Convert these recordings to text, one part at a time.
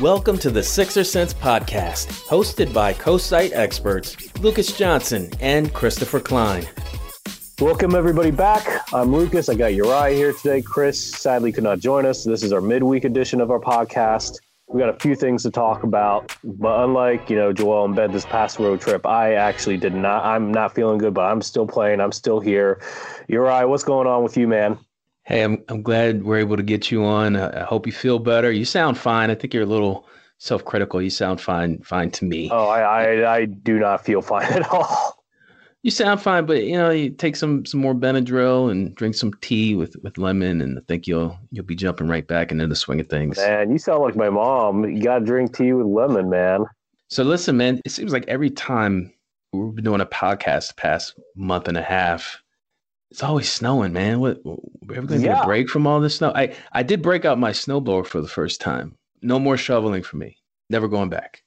Welcome to the Sixer Sense podcast, hosted by co-site experts Lucas Johnson and Christopher Klein. Welcome everybody back. I'm Lucas. I got Uriah here today. Chris sadly could not join us. This is our midweek edition of our podcast. We got a few things to talk about, but unlike you know Joel and Ben this past road trip, I actually did not. I'm not feeling good, but I'm still playing. I'm still here. Uriah, what's going on with you, man? Hey, I'm I'm glad we're able to get you on. I hope you feel better. You sound fine. I think you're a little self-critical. You sound fine, fine to me. Oh, I I, I do not feel fine at all. You sound fine, but you know, you take some some more Benadryl and drink some tea with with lemon, and I think you'll you'll be jumping right back into the swing of things. Man, you sound like my mom. You got to drink tea with lemon, man. So listen, man. It seems like every time we've been doing a podcast the past month and a half, it's always snowing, man. What we're ever gonna yeah. get a break from all this snow? I I did break out my snowblower for the first time. No more shoveling for me. Never going back.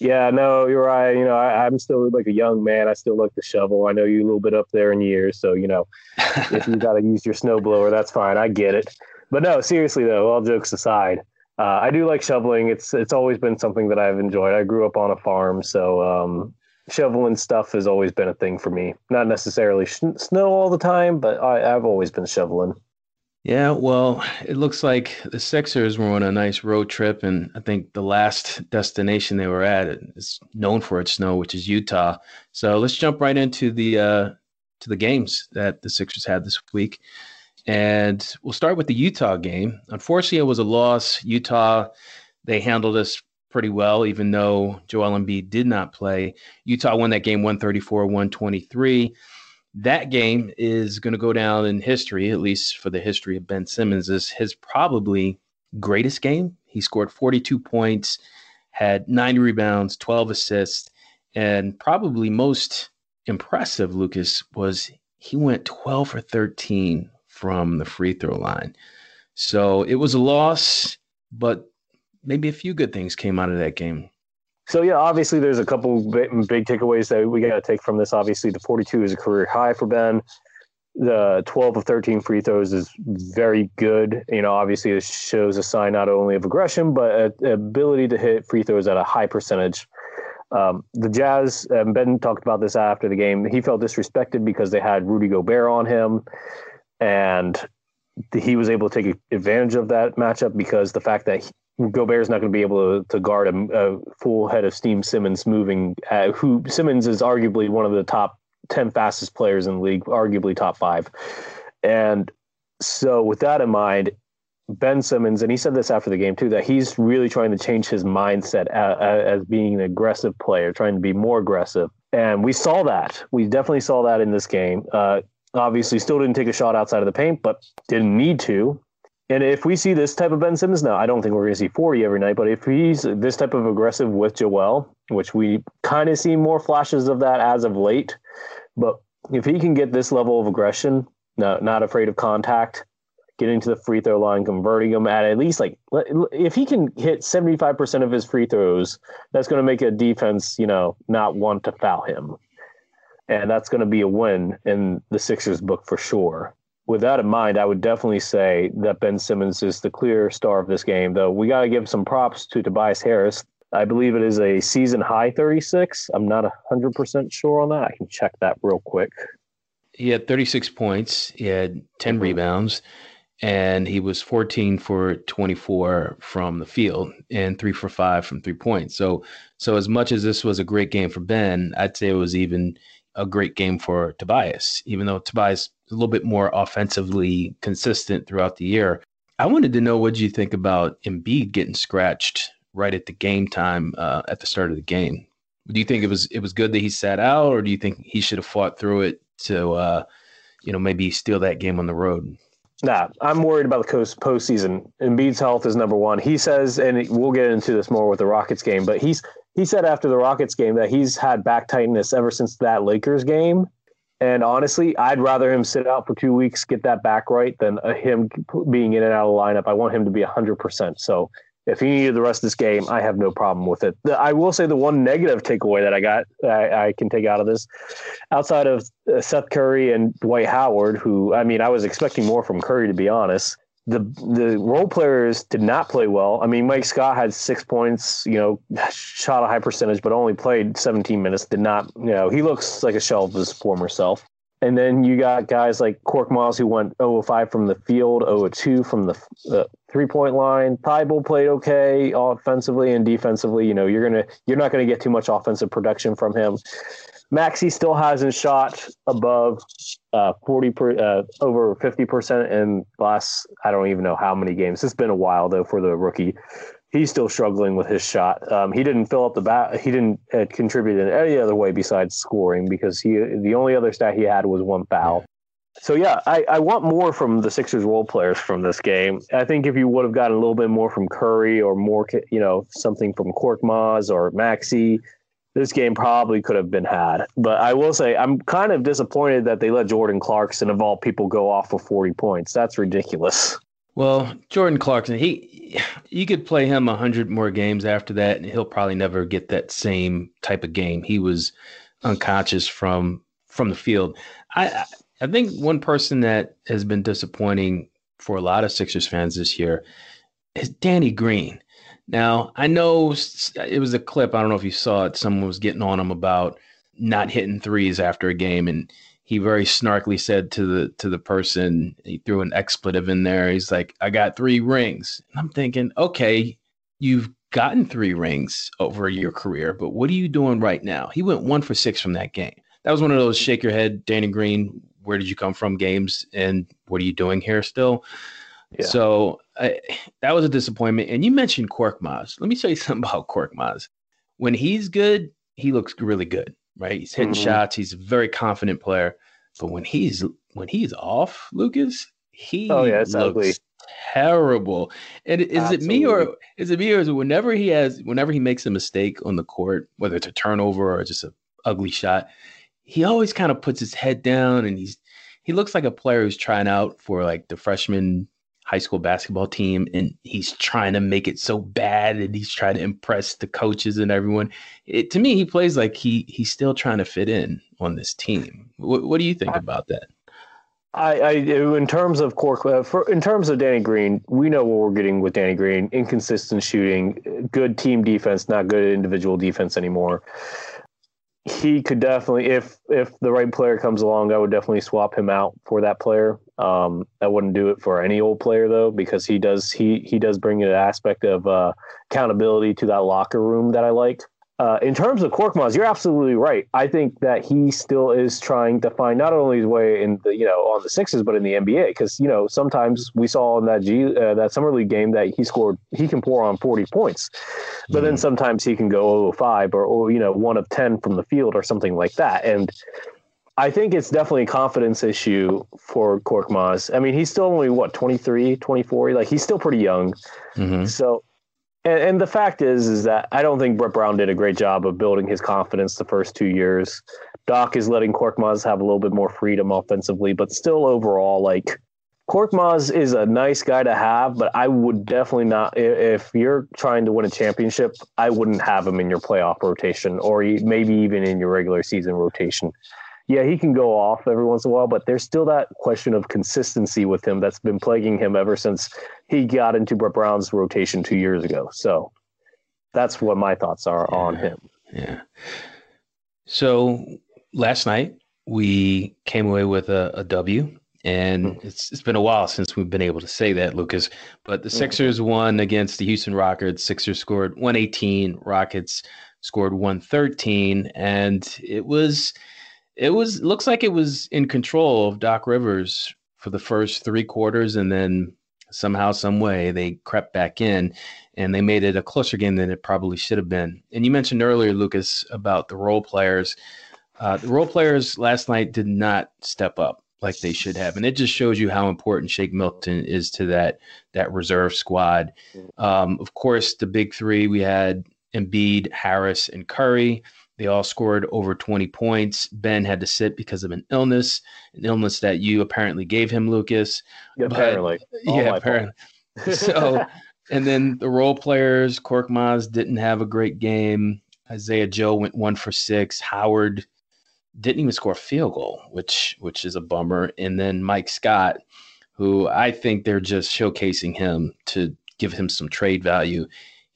Yeah, no, you're right. You know, I, am still like a young man. I still like to shovel. I know you a little bit up there in years, so you know, if you got to use your snowblower, that's fine. I get it. But no, seriously though, all jokes aside, uh, I do like shoveling. It's it's always been something that I've enjoyed. I grew up on a farm, so um, shoveling stuff has always been a thing for me. Not necessarily sh- snow all the time, but I, I've always been shoveling. Yeah, well, it looks like the Sixers were on a nice road trip, and I think the last destination they were at is known for its snow, which is Utah. So let's jump right into the uh, to the games that the Sixers had this week, and we'll start with the Utah game. Unfortunately, it was a loss. Utah they handled us pretty well, even though Joel Embiid did not play. Utah won that game 134 123. That game is going to go down in history, at least for the history of Ben Simmons, as his probably greatest game. He scored 42 points, had nine rebounds, 12 assists, and probably most impressive, Lucas, was he went 12 for 13 from the free throw line. So it was a loss, but maybe a few good things came out of that game. So yeah, obviously there's a couple big takeaways that we got to take from this. Obviously, the 42 is a career high for Ben. The 12 of 13 free throws is very good. You know, obviously it shows a sign not only of aggression but a, ability to hit free throws at a high percentage. Um, the Jazz, and Ben talked about this after the game. He felt disrespected because they had Rudy Gobert on him, and he was able to take advantage of that matchup because the fact that Gobert is not going to be able to, to guard a, a, full head of steam Simmons moving. Uh, who Simmons is arguably one of the top ten fastest players in the league, arguably top five. And so, with that in mind, Ben Simmons, and he said this after the game too, that he's really trying to change his mindset as, as being an aggressive player, trying to be more aggressive. And we saw that. We definitely saw that in this game. Uh, obviously, still didn't take a shot outside of the paint, but didn't need to And if we see this type of Ben Simmons now, I don't think we're going to see 40 every night, but if he's this type of aggressive with Joel, which we kind of see more flashes of that as of late, but if he can get this level of aggression, no, not afraid of contact, getting to the free throw line, converting them at at least like if he can hit 75% of his free throws, that's going to make a defense, you know, not want to foul him. And that's going to be a win in the Sixers book for sure. With that in mind, I would definitely say that Ben Simmons is the clear star of this game, though we got to give some props to Tobias Harris. I believe it is a season high 36. I'm not 100% sure on that. I can check that real quick. He had 36 points, he had 10 mm-hmm. rebounds, and he was 14 for 24 from the field and 3 for 5 from 3 points. So so as much as this was a great game for Ben, I'd say it was even a great game for Tobias, even though Tobias a little bit more offensively consistent throughout the year. I wanted to know what you think about Embiid getting scratched right at the game time uh, at the start of the game. Do you think it was it was good that he sat out, or do you think he should have fought through it to uh, you know maybe steal that game on the road? Nah, I'm worried about the post postseason. Embiid's health is number one. He says, and we'll get into this more with the Rockets game, but he's he said after the Rockets game that he's had back tightness ever since that Lakers game. And honestly, I'd rather him sit out for two weeks, get that back right, than uh, him being in and out of the lineup. I want him to be 100%. So if he needed the rest of this game, I have no problem with it. I will say the one negative takeaway that I got, I, I can take out of this, outside of uh, Seth Curry and Dwight Howard, who I mean, I was expecting more from Curry to be honest. The the role players did not play well. I mean, Mike Scott had six points, you know, shot a high percentage, but only played 17 minutes. Did not, you know, he looks like a shell of his former self. And then you got guys like Korkmaz who went 0 5 from the field, 0 2 from the uh, three point line. Thybulle played okay offensively and defensively. You know, you're gonna you're not gonna get too much offensive production from him. Maxey still hasn't shot above uh, 40 per, uh, over 50 percent in last I don't even know how many games. It's been a while though for the rookie he's still struggling with his shot. Um, he didn't fill up the bat. He didn't uh, contribute in any other way besides scoring because he the only other stat he had was one foul. So yeah, I, I want more from the Sixers role players from this game. I think if you would have gotten a little bit more from Curry or more, you know, something from Korkmaz or Maxey, this game probably could have been had. But I will say I'm kind of disappointed that they let Jordan Clarkson of all people go off for 40 points. That's ridiculous. Well, Jordan Clarkson, he you could play him a hundred more games after that, and he'll probably never get that same type of game. He was unconscious from from the field. I I think one person that has been disappointing for a lot of Sixers fans this year is Danny Green. Now I know it was a clip. I don't know if you saw it. Someone was getting on him about not hitting threes after a game, and he very snarkly said to the to the person he threw an expletive in there he's like i got three rings and i'm thinking okay you've gotten three rings over your career but what are you doing right now he went one for six from that game that was one of those shake your head danny green where did you come from games and what are you doing here still yeah. so I, that was a disappointment and you mentioned Korkmaz. let me tell you something about Korkmaz. when he's good he looks really good right? He's hitting mm-hmm. shots. He's a very confident player. But when he's when he's off, Lucas, he oh yeah, it's looks ugly. terrible. And is Absolutely. it me or is it me or is it whenever he has whenever he makes a mistake on the court, whether it's a turnover or just an ugly shot, he always kind of puts his head down and he's he looks like a player who's trying out for like the freshman high school basketball team and he's trying to make it so bad and he's trying to impress the coaches and everyone. It, to me, he plays like he he's still trying to fit in on this team. What, what do you think about that? I, I, in terms of Cork, uh, for, in terms of Danny Green, we know what we're getting with Danny Green: inconsistent shooting, good team defense, not good individual defense anymore he could definitely if if the right player comes along i would definitely swap him out for that player. Um, i wouldn't do it for any old player though because he does he he does bring an aspect of uh, accountability to that locker room that i like uh, in terms of Korkmaz, you're absolutely right. I think that he still is trying to find not only his way in the you know on the sixes, but in the NBA. Because you know sometimes we saw in that G uh, that summer league game that he scored he can pour on 40 points, but mm then sometimes he can go 5 or, or you know one of 10 from the field or something like that. And I think it's definitely a confidence issue for Korkmaz. I mean, he's still only what 23, 24. Like he's still pretty young. Mm-hmm. So, and, and, the fact is, is that I don't think Brett Brown did a great job of building his confidence the first two years. Doc is letting Korkmaz have a little bit more freedom offensively, but still overall, like Korkmaz is a nice guy to have, but I would definitely not. If you're trying to win a championship, I wouldn't have him in your playoff rotation or maybe even in your regular season rotation yeah, he can go off every once in a while, but there's still that question of consistency with him that's been plaguing him ever since he got into Brett Brown's rotation two years ago. So that's what my thoughts are yeah, on him. Yeah. So last night we came away with a, a W, and mm-hmm. it's it's been a while since we've been able to say that, Lucas. But the mm-hmm. Sixers mm-hmm. won against the Houston Rockets. Sixers scored 118. Rockets scored 113, and it was it was looks like it was in control of Doc Rivers for the first three quarters, and then somehow, some way, they crept back in, and they made it a closer game than it probably should have been. And you mentioned earlier, Lucas, about the role players. Uh, the role players last night did not step up like they should have, and it just shows you how important Shake Milton is to that that reserve squad. Um, of course, the big three we had Embiid, Harris, and Curry. They all scored over 20 points. Ben had to sit because of an illness, an illness that you apparently gave him, Lucas. Yeah, but, apparently. yeah, apparently. so, and then the role players, Korkmaz didn't have a great game. Isaiah Joe went one for six. Howard didn't even score a field goal, which which is a bummer. And then Mike Scott, who I think they're just showcasing him to give him some trade value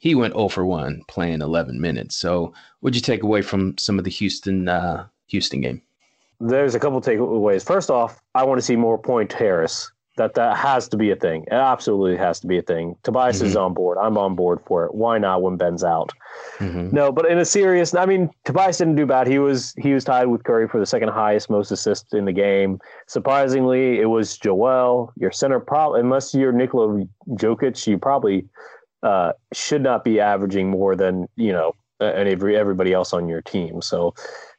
he went 0 for 1 playing 11 minutes. So, what'd you take away from some of the Houston uh, Houston game? There's a couple takeaways. First off, I want to see more point Harris. That that has to be a thing. It absolutely has to be a thing. Tobias mm-hmm. is on board. I'm on board for it. Why not when Ben's out? Mm-hmm. No, but in a serious, I mean, Tobias didn't do bad. He was he was tied with Curry for the second highest most assists in the game. Surprisingly, it was Joel, your center. Probably unless you're Nikola Jokic, you probably uh, should not be averaging more than you know and every everybody else on your team. So,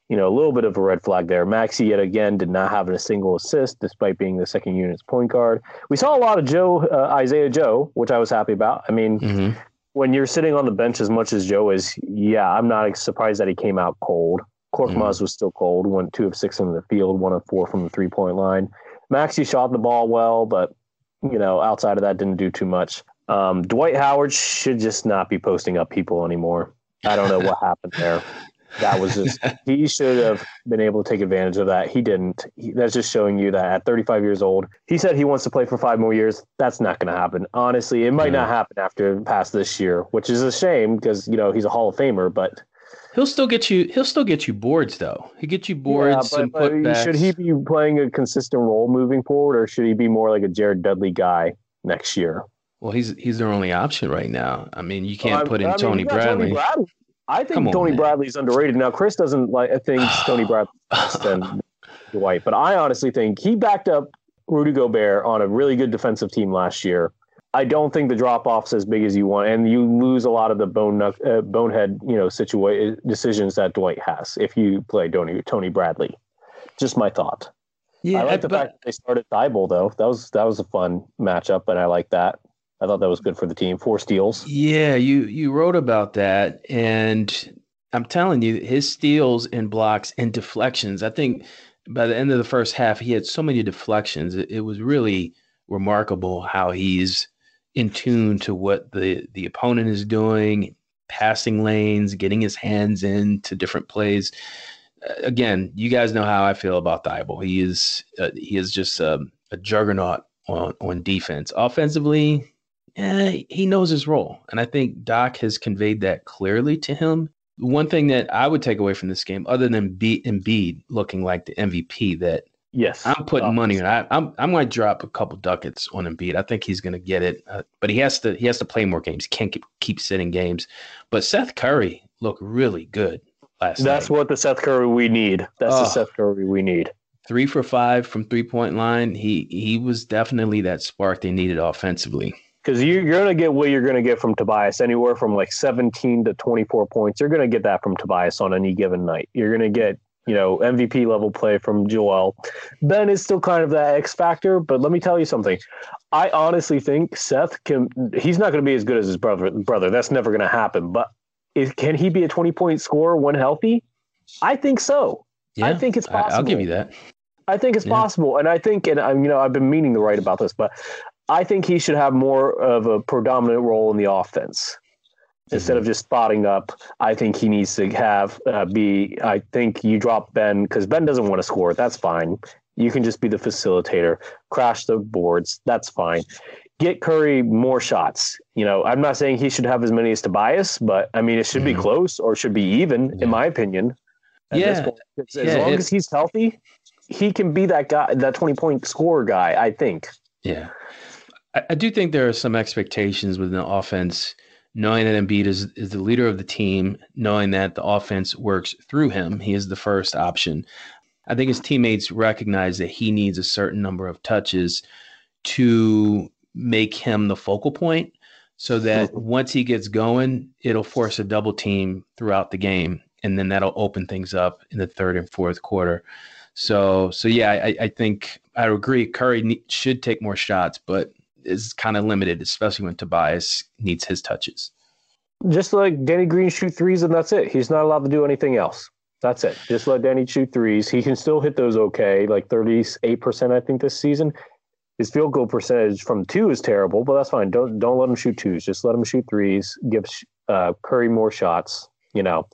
you know, a little bit of a red flag there. Maxey yet again did not have a single assist despite being the second unit's point guard. We saw a lot of Joe uh, Isaiah Joe, which I was happy about. I mean. Mm-hmm. When you're sitting on the bench as much as Joe is, yeah, I'm not surprised that he came out cold. Korkmaz mm-hmm. was still cold, went two of six in the field, one of four from the three point line. Maxey shot the ball well, but you know, outside of that, didn't do too much. Um, Dwight Howard should just not be posting up people anymore. I don't know what happened there. That was just he should have been able to take advantage of that. He didn't. He, that's just showing you that at 35 years old, he said he wants to play for five more years. That's not going to happen. Honestly, it might not happen after past this year, which is a shame because you know he's a Hall of Famer. But he'll still get you. He'll still get you boards though. He get you boards yeah, but, and Should he be playing a consistent role moving forward, or should he be more like a Jared Dudley guy next year? Well, he's he's their only option right now. I mean, you can't well, put in I mean, Tony, Bradley. Tony Bradley. I think Come Tony on, Bradley's underrated. Now, Chris doesn't like think Tony Bradley than Dwight, but I honestly think he backed up Rudy Gobert on a really good defensive team last year. I don't think the drop off's as big as you want, and you lose a lot of the bone uh, bonehead you know situa- decisions that Dwight has if you play Tony Tony Bradley. Just my thought. Yeah, I like the but, fact that they started Thybulle though. That was that was a fun matchup, and I like that. I thought that was good for the team. Four steals. Yeah, you you wrote about that, and I'm telling you, his steals and blocks and deflections. I think by the end of the first half, he had so many deflections. It, it was really remarkable how he's in tune to what the the opponent is doing, passing lanes, getting his hands into different plays. Uh, again, you guys know how I feel about Thybulle. He is uh, he is just a, a juggernaut on on defense. Offensively, eh, he knows his role. And I think Doc has conveyed that clearly to him. One thing that I would take away from this game, other than B- Embiid looking like the MVP, that yes, I'm putting money on. I, I'm I'm going to drop a couple ducats on Embiid. I think he's going to get it, uh, but he has to he has to play more games. He can't keep, keep sitting games. But Seth Curry looked really good last night. That's night. what the Seth Curry we need. That's oh. the Seth Curry we need three for five from three point line. He he was definitely that spark they needed offensively because you, are going to get what you're going to get from Tobias anywhere from like 17 to 24 points. You're going to get that from Tobias on any given night. You're going to get you know, MVP level play from Joel. Ben is still kind of that X factor, but let me tell you something. I honestly think Seth can. He's not going to be as good as his brother. Brother, that's never going to happen. But is, can he be a twenty point scorer when healthy? I think so. Yeah, I think it's possible. I'll give you that. I think it's yeah. possible, and I think, and I'm, you know, I've been meaning to write about this, but I think he should have more of a predominant role in the offense instead mm-hmm. of just spotting up. I think he needs to have uh, be. I think you drop Ben because Ben doesn't want to score. That's fine. You can just be the facilitator, crash the boards. That's fine. Get Curry more shots. You know, I'm not saying he should have as many as Tobias, but I mean, it should mm-hmm. be close or should be even, yeah. in my opinion. Yeah. As yeah, long as he's healthy, he can be that guy, that 20 point scorer guy, I think. Yeah. I, I do think there are some expectations within the offense, knowing that Embiid is, is the leader of the team, knowing that the offense works through him. He is the first option. I think his teammates recognize that he needs a certain number of touches to make him the focal point so that mm-hmm. once he gets going, it'll force a double team throughout the game. And then that'll open things up in the third and fourth quarter. So, so yeah, I, I think I agree. Curry should take more shots, but is kind of limited, especially when Tobias needs his touches. Just like Danny Green shoot threes, and that's it. He's not allowed to do anything else. That's it. Just let Danny shoot threes. He can still hit those okay, like 38%, I think, this season. His field goal percentage from two is terrible, but that's fine. Don't don't let him shoot twos. Just let him shoot threes. Give uh, Curry more shots. You know.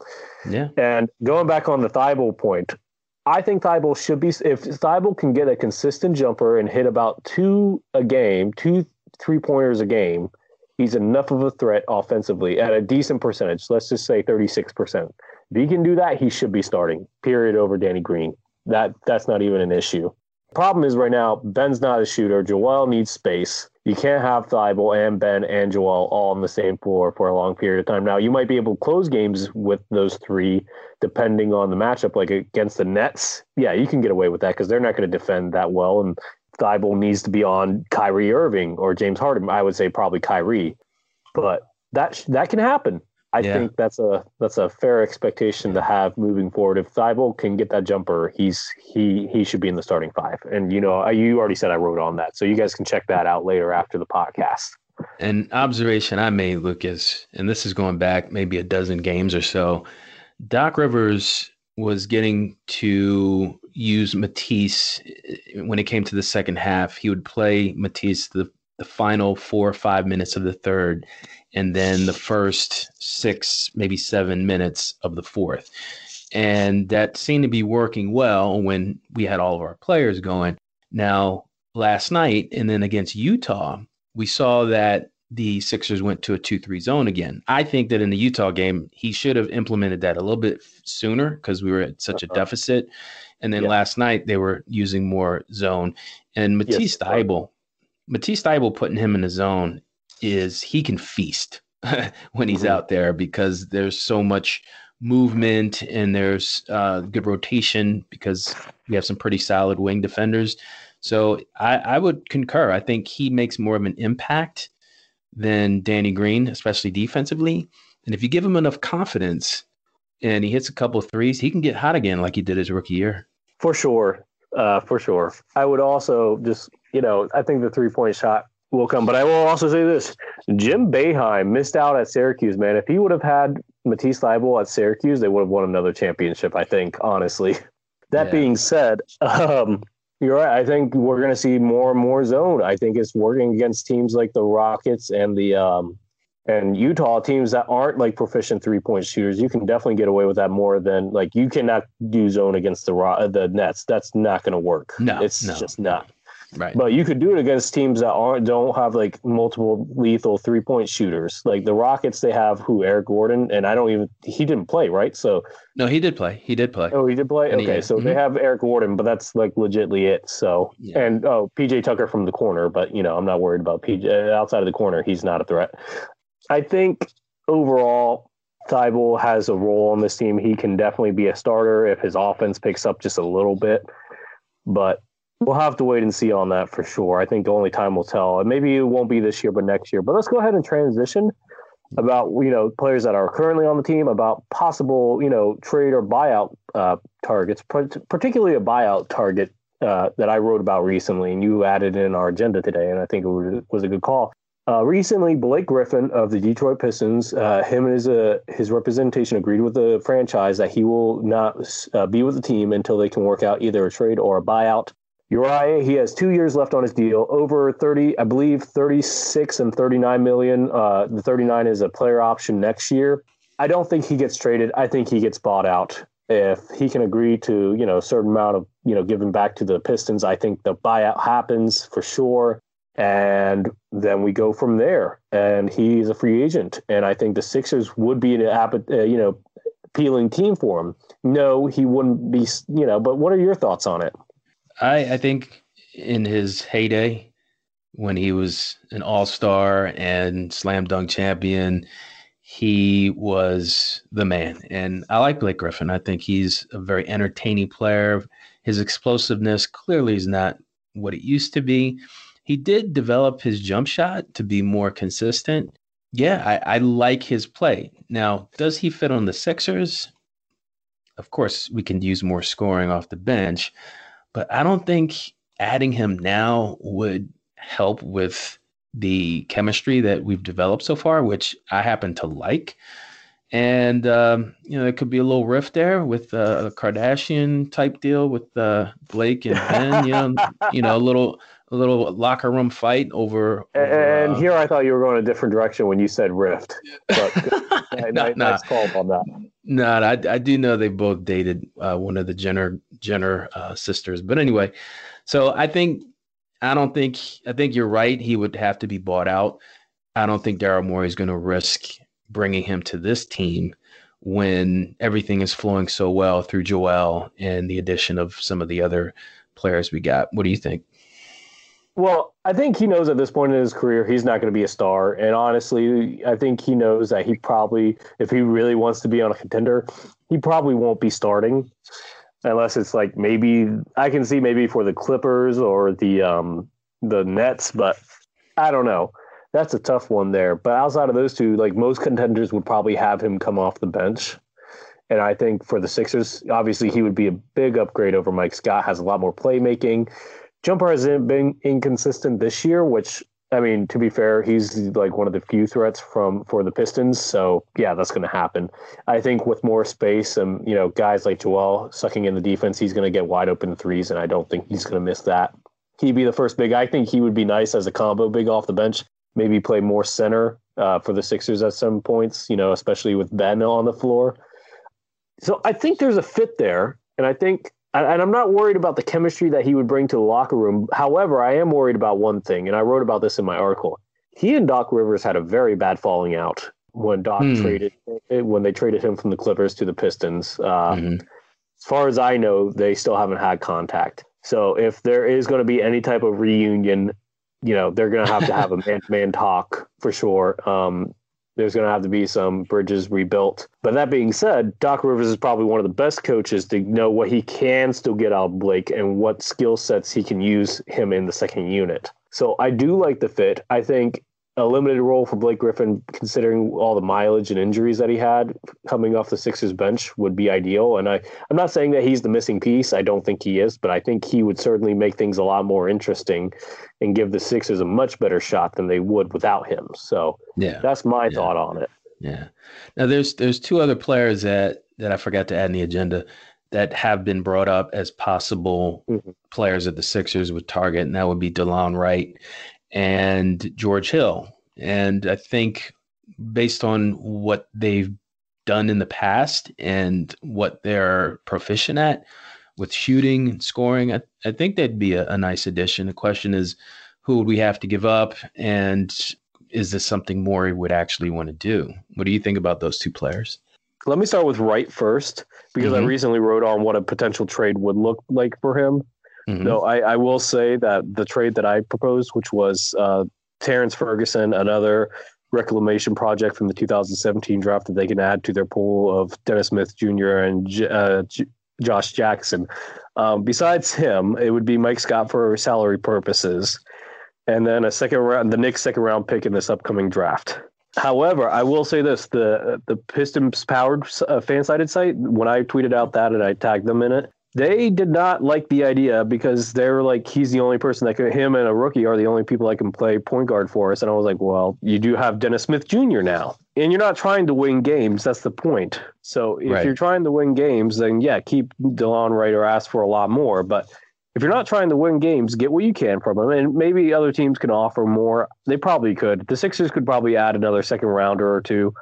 Yeah. And going back on the Thybulle point, I think Thybulle should be if Thybulle can get a consistent jumper and hit about two a game, two three pointers a game, he's enough of a threat offensively at a decent percentage. Let's just say 36%. If he can do that, he should be starting, period, over Danny Green. That that's not even an issue. Problem is right now, Ben's not a shooter. Joel needs space. You can't have Thybulle and Ben and Joel all on the same floor for a long period of time. Now you might be able to close games with those three, depending on the matchup. Like against the Nets, yeah, you can get away with that because they're not going to defend that well, and Thybulle needs to be on Kyrie Irving or James Harden. I would say probably Kyrie, but that that can happen. I yeah. think that's a that's a fair expectation to have moving forward. If Thybulle can get that jumper, he's he he should be in the starting five. And you know, you already said I wrote on that, so you guys can check that out later after the podcast. An observation I made, Lucas, and this is going back maybe a dozen games or so. Doc Rivers was getting to use Matisse eh, when it came to the second half. He would play Matisse the the final four or five minutes of the third, and then the first six, maybe seven minutes of the fourth. And that seemed to be working well when we had all of our players going. Now, last night, and then against Utah, we saw that the Sixers went to a 2 3 zone again. I think that in the Utah game, he should have implemented that a little bit sooner because we were at such uh-huh. a deficit. And then yeah. last night, they were using more zone. And Matisse yes. Thybulle, Matisse Thybulle putting him in the zone is he can feast when he's mm-hmm. out there because there's so much movement and there's uh, good rotation because we have some pretty solid wing defenders. So I, I would concur. I think he makes more of an impact than Danny Green, especially defensively. And if you give him enough confidence and he hits a couple of threes, he can get hot again like he did his rookie year. For sure. Uh, for sure. I would also just, you know, I think the three point shot will come. But I will also say this Jim Boeheim missed out at Syracuse, man. If he would have had Matisse Thybulle at Syracuse, they would have won another championship, I think, honestly. That yeah. being said, um, you're right. I think we're going to see more and more zone. I think it's working against teams like the Rockets and the um, and Utah teams that aren't like proficient three point shooters. You can definitely get away with that more than like you cannot do zone against the the Nets. That's not going to work. No, it's no. just not. Right. But you could do it against teams that aren't don't have like multiple lethal three point shooters. Like the Rockets, they have who Eric Gordon, and I don't even he didn't play right. So no, he did play. He did play. Oh, he did play. And okay, so mm-hmm. they have Eric Gordon, but that's like legitly it. So yeah. and oh PJ Tucker from the corner, but you know I'm not worried about PJ uh, outside of the corner. He's not a threat. I think overall. Thybulle has a role on this team. He can definitely be a starter if his offense picks up just a little bit. But We'll have to wait and see on that for sure. I think the only time will tell. And maybe it won't be this year, but next year. But let's go ahead and transition about you know players that are currently on the team, about possible you know trade or buyout uh, targets, particularly a buyout target uh, that I wrote about recently, and you added in our agenda today, and I think it was a good call. Uh, recently, Blake Griffin of the Detroit Pistons, uh, him and his uh, his representation agreed with the franchise that he will not uh, be with the team until they can work out either a trade or a buyout. Uriah, he has two years left on his deal, over 30, I believe 36 and 39 million. Uh, the 39 is a player option next year. I don't think he gets traded. I think he gets bought out. If he can agree to, you know, a certain amount of, you know, giving back to the Pistons, I think the buyout happens for sure. And then we go from there. And he's a free agent. And I think the Sixers would be an, uh, you know, appealing team for him. No, he wouldn't be, you know, but what are your thoughts on it? I, I think in his heyday, when he was an all star and slam dunk champion, he was the man. And I like Blake Griffin. I think he's a very entertaining player. His explosiveness clearly is not what it used to be. He did develop his jump shot to be more consistent. Yeah, I, I like his play. Now, does he fit on the Sixers? Of course, we can use more scoring off the bench, but I don't think adding him now would help with the chemistry that we've developed so far, which I happen to like. And um, you know, there could be a little rift there with uh, a Kardashian type deal with uh, Blake and Ben. You know, you know, a little a little locker room fight over. over and uh, here, I thought you were going a different direction when you said rift. But nah. nice call on that. No, I, I do know they both dated uh, one of the Jenner Jenner uh, sisters, but anyway, so I think I don't think I think you're right. He would have to be bought out. I don't think Daryl Morey is going to risk bringing him to this team when everything is flowing so well through Joel and the addition of some of the other players we got. What do you think? Well, I think he knows at this point in his career he's not going to be a star. And honestly, I think he knows that he probably, if he really wants to be on a contender, he probably won't be starting unless it's like maybe I can see maybe for the Clippers or the um the Nets, but I don't know. That's a tough one there. But outside of those two, like most contenders would probably have him come off the bench. And I think for the Sixers, obviously he would be a big upgrade over Mike Scott, has a lot more playmaking. Jumper hasn't been inconsistent this year, which I mean, to be fair, he's like one of the few threats from for the Pistons. So yeah, that's going to happen. I think with more space and you know guys like Joel sucking in the defense, he's going to get wide open threes, and I don't think he's going to miss that. He'd be the first big. I think he would be nice as a combo big off the bench. Maybe play more center uh, for the Sixers at some points. You know, especially with Ben on the floor. So I think there's a fit there, and I think and I'm not worried about the chemistry that he would bring to the locker room. However, I am worried about one thing, and I wrote about this in my article. He and Doc Rivers had a very bad falling out when Doc hmm. traded when they traded him from the Clippers to the Pistons. Uh, mm-hmm. As far as I know, they still haven't had contact. So if there is going to be any type of reunion, you know, they're going to have to have a man-to-man talk for sure. Um, there's going to have to be some bridges rebuilt. But that being said, Doc Rivers is probably one of the best coaches to know what he can still get out of Blake and what skill sets he can use him in the second unit. So I do like the fit. I think a limited role for Blake Griffin, considering all the mileage and injuries that he had coming off the Sixers bench, would be ideal. And I, I'm not saying that he's the missing piece. I don't think he is, but I think he would certainly make things a lot more interesting and give the Sixers a much better shot than they would without him. So yeah, that's my yeah. thought on it. Yeah. Now there's there's two other players that that I forgot to add in the agenda that have been brought up as possible mm-hmm. players of the Sixers would target, and that would be Delon Wright and George Hill. And I think based on what they've done in the past and what they're proficient at with shooting and scoring, I, I think that'd be a, a nice addition. The question is, who would we have to give up? And is this something Morey would actually want to do? What do you think about those two players? Let me start with Wright first, because mm-hmm. I recently wrote on what a potential trade would look like for him. Mm-hmm. No, I, I will say that the trade that I proposed, which was uh, Terrence Ferguson, another reclamation project from the 2017 draft that they can add to their pool of Dennis Smith Jr. and J- uh, J- Josh Jackson. Um, besides him, it would be Mike Scott for salary purposes, and then a second round, the Knicks' second round pick in this upcoming draft. However, I will say this: the the Pistons powered uh, FanSided site. When I tweeted out that and I tagged them in it, they did not like the idea because they were like, he's the only person that could, him and a rookie are the only people that can play point guard for us. And I was like, well, you do have Dennis Smith Jr. now, and you're not trying to win games. That's the point. So if right. you're trying to win games, then yeah, keep Delon Wright or ask for a lot more. But if you're not trying to win games, get what you can from them. And maybe other teams can offer more. They probably could. The Sixers could probably add another second rounder or two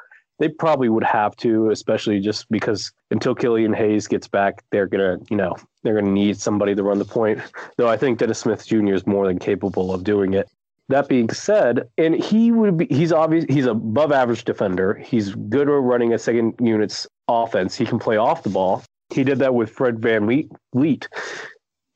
they probably would have to, especially just because until Killian Hayes gets back, they're gonna, you know, they're gonna need somebody to run the point. Though I think Dennis Smith Jr. is more than capable of doing it. That being said, and he would be, he's obvious, he's above average defender. He's good at running a second unit's offense. He can play off the ball. He did that with Fred VanVleet.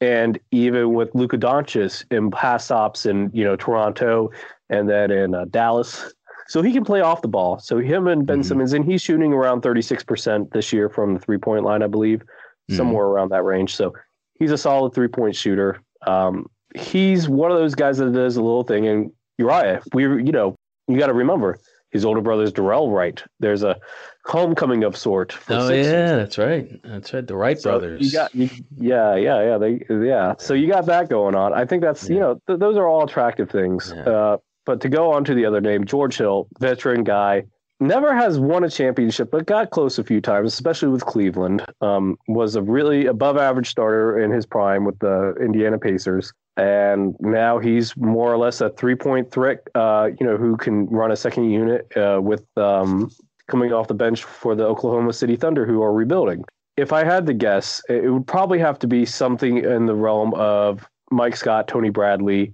And even with Luka Doncic in pass ops in, you know, Toronto and then in uh, Dallas so he can play off the ball. So him and Ben mm-hmm. Simmons, and he's shooting around 36% this year from the three point line, I believe, mm-hmm. somewhere around that range. So he's a solid three point shooter. Um, he's one of those guys that does a little thing. And Uriah, we, you know, you got to remember his older brother is Dorell Wright. There's a homecoming of sort. Oh yeah, that's right. That's right. The Wright so brothers. You got, you, yeah, yeah, yeah. They, yeah. So you got that going on. I think that's yeah. you know th- those are all attractive things. Yeah. Uh, but to go on to the other name, George Hill, veteran guy, never has won a championship, but got close a few times, especially with Cleveland. Um, was a really above average starter in his prime with the Indiana Pacers. And now he's more or less a three point threat, uh, you know, who can run a second unit uh, with um, coming off the bench for the Oklahoma City Thunder, who are rebuilding. If I had to guess, it would probably have to be something in the realm of Mike Scott, Tony Bradley,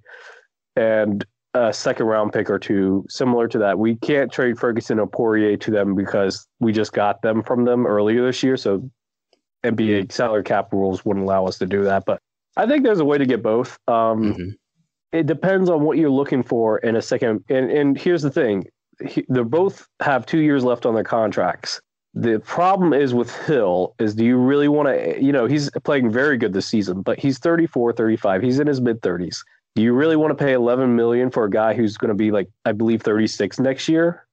and a second round pick or two similar to that. We can't trade Ferguson or Poirier to them because we just got them from them earlier this year. So NBA salary cap rules wouldn't allow us to do that. But I think there's a way to get both. Um, mm-hmm. It depends on what you're looking for in a second. And, and here's the thing they both have two years left on their contracts. The problem is with Hill is do you really want to, you know, he's playing very good this season, but he's 34, 35. He's in his mid 30s do you really want to pay 11 million for a guy who's going to be like i believe 36 next year?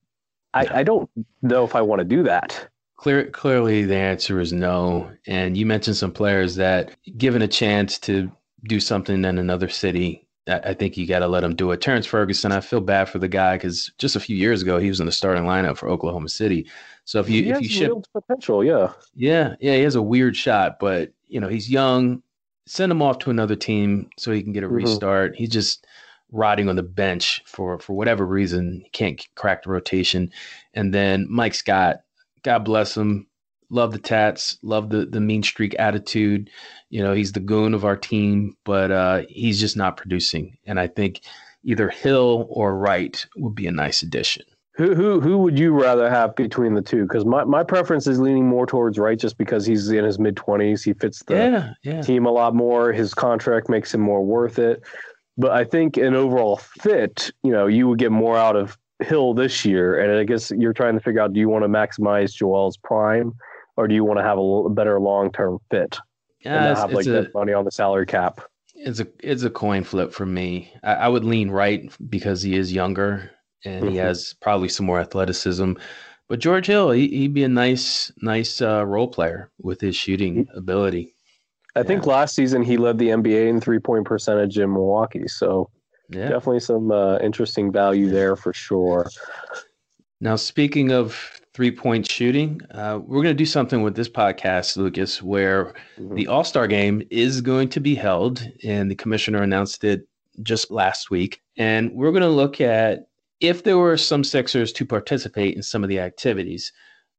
I, I don't know if i want to do that. Clear, clearly the answer is no. And you mentioned some players that given a chance to do something in another city I think you got to let him do it. Terrence Ferguson, I feel bad for the guy because just a few years ago he was in the starting lineup for Oklahoma City. So if you he if you ship potential, yeah, yeah, yeah, he has a weird shot, but you know he's young send him off to another team so he can get a mm-hmm. restart. He's just rotting on the bench for for whatever reason. He can't crack the rotation. And then Mike Scott, God bless him. Love the tats, love the the mean streak attitude. You know, he's the goon of our team, but uh, he's just not producing. And I think either Hill or Wright would be a nice addition. Who who who would you rather have between the two? Because my, my preference is leaning more towards Wright, just because he's in his mid twenties. He fits the yeah, yeah. team a lot more. His contract makes him more worth it. But I think an overall fit, you know, you would get more out of Hill this year. And I guess you're trying to figure out: do you want to maximize Joel's prime, or do you want to have a, better long term fit yeah, and have like that money on the salary cap? It's a it's a coin flip for me. I, I would lean Wright because he is younger and mm-hmm. he has probably some more athleticism. But George Hill, he, would be a nice, nice uh, role player with his shooting ability. I yeah. think last season he led the NBA in three point percentage in Milwaukee. So yeah. definitely some uh, interesting value there for sure. Now, speaking of three point shooting, uh, we're going to do something with this podcast, Lucas, where mm-hmm. the All Star game is going to be held, and the commissioner announced it just last week. And we're going to look at if there were some Sixers to participate in some of the activities,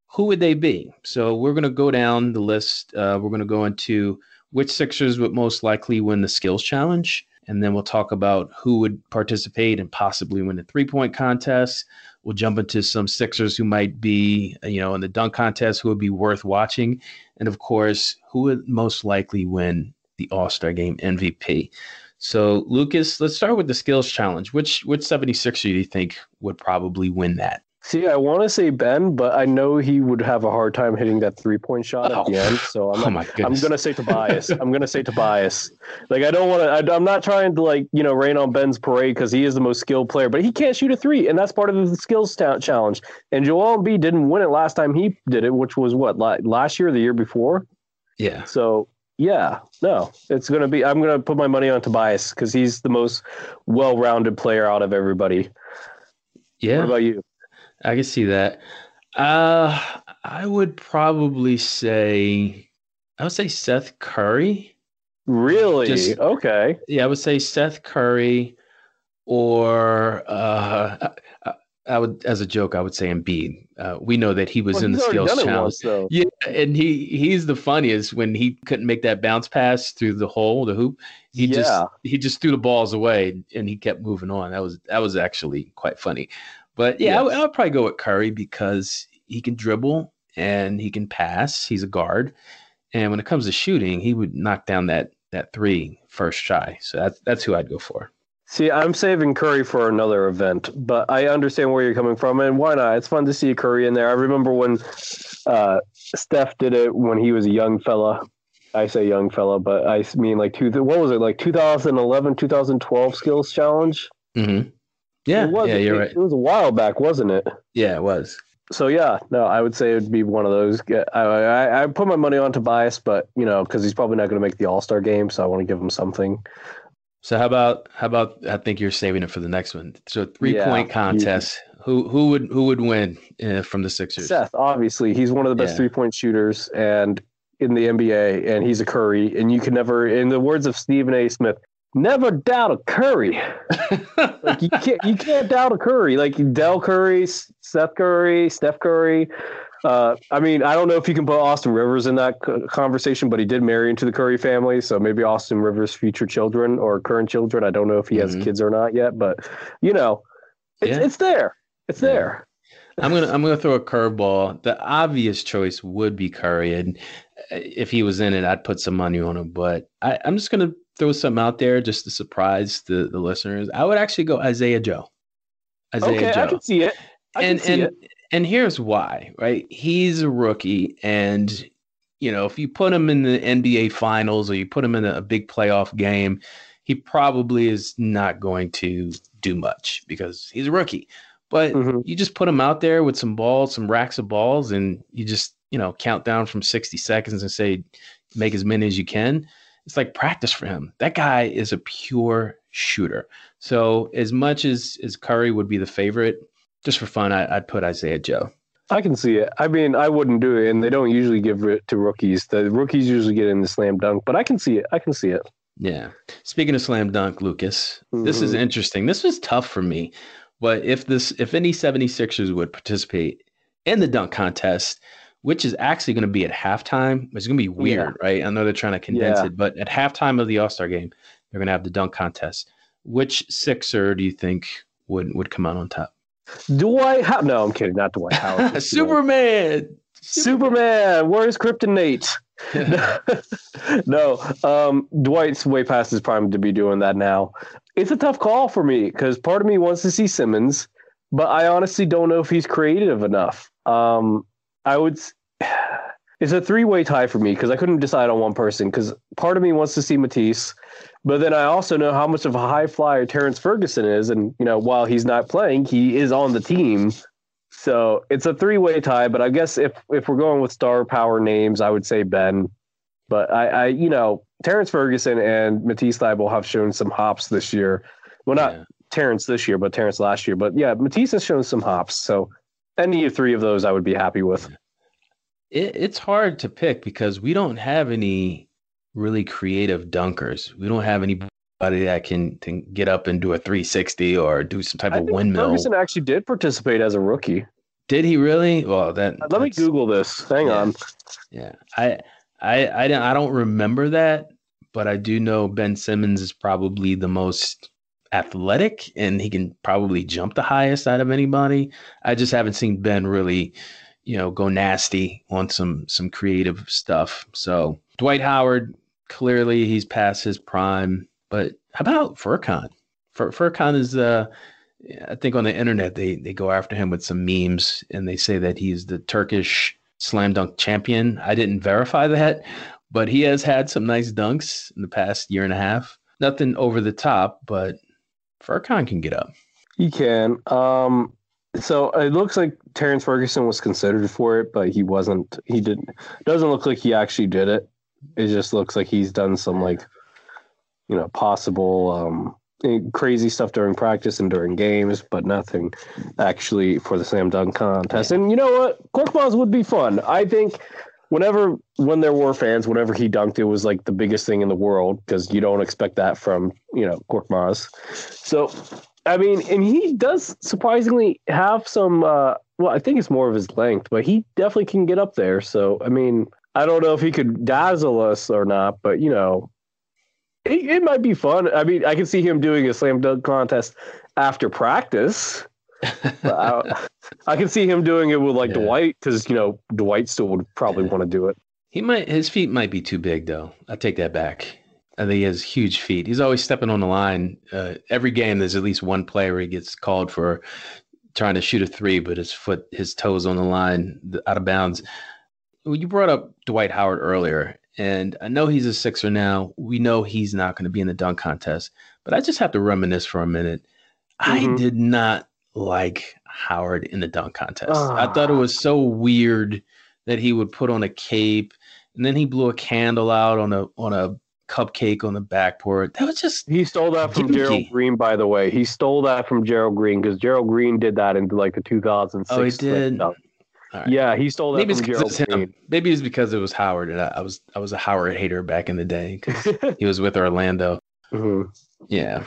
who would they be? So we're going to go down the list. Uh, we're going to go into which Sixers would most likely win the skills challenge. And then we'll talk about who would participate and possibly win the three point contest. We'll jump into some Sixers who might be, you know, in the dunk contest who would be worth watching. And of course, who would most likely win the All Star game MVP. So, Lucas, let's start with the skills challenge. Which which 76er do you think would probably win that? See, I want to say Ben, but I know he would have a hard time hitting that three point shot Oh. at the oh. end. So I'm, Oh my I'm gonna say Tobias. I'm gonna say Tobias. Like I don't want to. I'm not trying to like you know rain on Ben's parade because he is the most skilled player, but he can't shoot a three, and that's part of the skills challenge. And Joel B didn't win it last time he did it, which was what la- last year, or the year before. Yeah. So yeah, no, it's gonna be. I'm gonna put my money on Tobias because he's the most well-rounded player out of everybody. Yeah. What about you? I can see that. Uh, I would probably say, I would say Seth Curry. Really? Just- okay. Yeah, I would say Seth Curry, or uh, I, I would, as a joke, I would say Embiid. Uh, we know that he was Well, in the skills challenge. once. Yeah, and he he's the funniest when he couldn't make that bounce pass through the hole, the hoop. He just he just threw the balls away and he kept moving on. That was that was actually quite funny. But yeah, I, would- I would probably go with Curry because he can dribble and he can pass. He's a guard, and when it comes to shooting, he would knock down that that three first try. So that's that's who I'd go for. See, I'm saving Curry for another event, but I understand where you're coming from, and why not? It's fun to see Curry in there. I remember when uh, Steph did it when he was a young fella. I say young fella, but I mean like two. What was it like 2011, 2012 skills challenge? Mm-hmm. Yeah, it was, yeah, you're it, right. It was a while back, wasn't it? Yeah, it was. So yeah, no, I would say it would be one of those. I I, I put my money on Tobias, but you know because he's probably not going to make the All Star game, so I want to give him something. So how about how about I think you're saving it for the next one. So three Yeah, point contest. Who who would who would win uh, from the Sixers? Seth, obviously, he's one of the best Yeah. three point shooters and in the NBA, and he's a Curry. And you can never, in the words of Stephen A. Smith, never doubt a Curry. Like you can't, you can't doubt a Curry. Like Del Curry, Seth Curry, Steph Curry. Uh, I mean, I don't know if you can put Austin Rivers in that conversation, but he did marry into the Curry family, so maybe Austin Rivers' future children or current children. I don't know if he has Mhm. kids or not yet, but you know, it's Yeah. it's there. It's Yeah. there. I'm gonna I'm gonna throw a curveball. The obvious choice would be Curry, and uh, if he was in it, I'd put some money on him. But I, I'm just gonna throw something out there just to surprise the, the listeners. I would actually go Isaiah Joe. Isaiah okay, Joe. I can see it. I and can see and it. And here's why, right? He's a rookie, and you know if you put him in the NBA Finals or you put him in a big playoff game, he probably is not going to do much because he's a rookie. But Mhm. you just put him out there with some balls, some racks of balls, and you just you know count down from 60 seconds and say make as many as you can. It's like practice for him. That guy is a pure shooter. So as much as as Curry would be the favorite, just for fun, I, I'd put Isaiah Joe. I can see it. I mean, I wouldn't do it, and they don't usually give it to rookies. The rookies usually get in the slam dunk, but I can see it. I can see it. Yeah. Speaking of slam dunk, Lucas, this is Mhm. interesting. This was tough for me. But if this if any 76ers would participate in the dunk contest, which is actually going to be at halftime, it's going to be weird, right? I know they're trying to condense Yeah. it, but at halftime of the All-Star game, they're going to have the dunk contest. Which Sixer do you think would would come out on top? Dwight Howard. No, I'm kidding. Not Dwight Howard. Superman. Superman. Where's Kryptonite? no, um, Dwight's way past his prime to be doing that now. It's a tough call for me because part of me wants to see Simmons, but I honestly don't know if he's creative enough. Um, I would. It's a three-way tie for me because I couldn't decide on one person. Because part of me wants to see Matisse, but then I also know how much of a high flyer Terrence Ferguson is, and you know while he's not playing, he is on the team. So it's a three-way tie. But I guess if if we're going with star power names, I would say Ben. But I, I you know, Terrence Ferguson and Matisse Thybulle have shown some hops this year. Well, not Yeah. Terrence this year, but Terrence last year. But yeah, Matisse has shown some hops. So any of three of those, I would be happy with. it, it's hard to pick because we don't have any really creative dunkers. We don't have anybody that can, can get up and do a 360 or do some type I of windmill. Ferguson actually did participate as a rookie. Did he really? Well, that Let me Google this. Hang Yeah. on. Yeah, I, I, I don't, I don't remember that, but I do know Ben Simmons is probably the most athletic, and he can probably jump the highest out of anybody. I just haven't seen Ben really, you know, go nasty on some some creative stuff. So Dwight Howard, clearly he's past his prime, but how about Furkan? Fur, Furkan is uh I think on the internet they they go after him with some memes and they say that he's the Turkish slam dunk champion. I didn't verify that, but he has had some nice dunks in the past year and a half. Nothing over the top, but Furkan can get up. He can. Um, so it looks like Terrence Ferguson was considered for it, but he wasn't. He didn't. Doesn't look like he actually did it. It just looks like he's done some like, you know, possible um, eh, crazy stuff during practice and during games, but nothing actually for the slam dunk contest. And you know what? Korkmaz would be fun. I think whenever when there were fans, whenever he dunked, it was like the biggest thing in the world because you don't expect that from you know Korkmaz. So I mean, and he does surprisingly have some. Uh, well, I think it's more of his length, but he definitely can get up there. So, I mean, I don't know if he could dazzle us or not, but you know, it, it might be fun. I mean, I can see him doing a slam dunk contest after practice. I, I, can see him doing it with like yeah. Dwight because you know Dwight still would probably yeah. want to do it. He might. His feet might be too big, though. I take that back. I think he has huge feet. He's always stepping on the line. Uh, every game, there's at least one play where he gets called for trying to shoot a three, but his foot, his toes on the line, out of bounds. Well, you brought up Dwight Howard earlier, and I know he's a Sixer now. We know he's not going to be in the dunk contest, but I just have to reminisce for a minute. Mm-hmm. I did not like Howard in the dunk contest. I thought it ah. was so weird that he would put on a cape and then he blew a candle out on a on a cupcake on the backboard. That was just he stole that from Gerald Green, by the way. He stole that from Gerald Green because Gerald Green did that in like the 2006. Oh, he did. Right. Yeah, he stole that Maybe from Gerald Green. Maybe it's because it was Howard, and I, I, was I was a Howard hater back in the day because he was with Orlando. Mm-hmm. Yeah.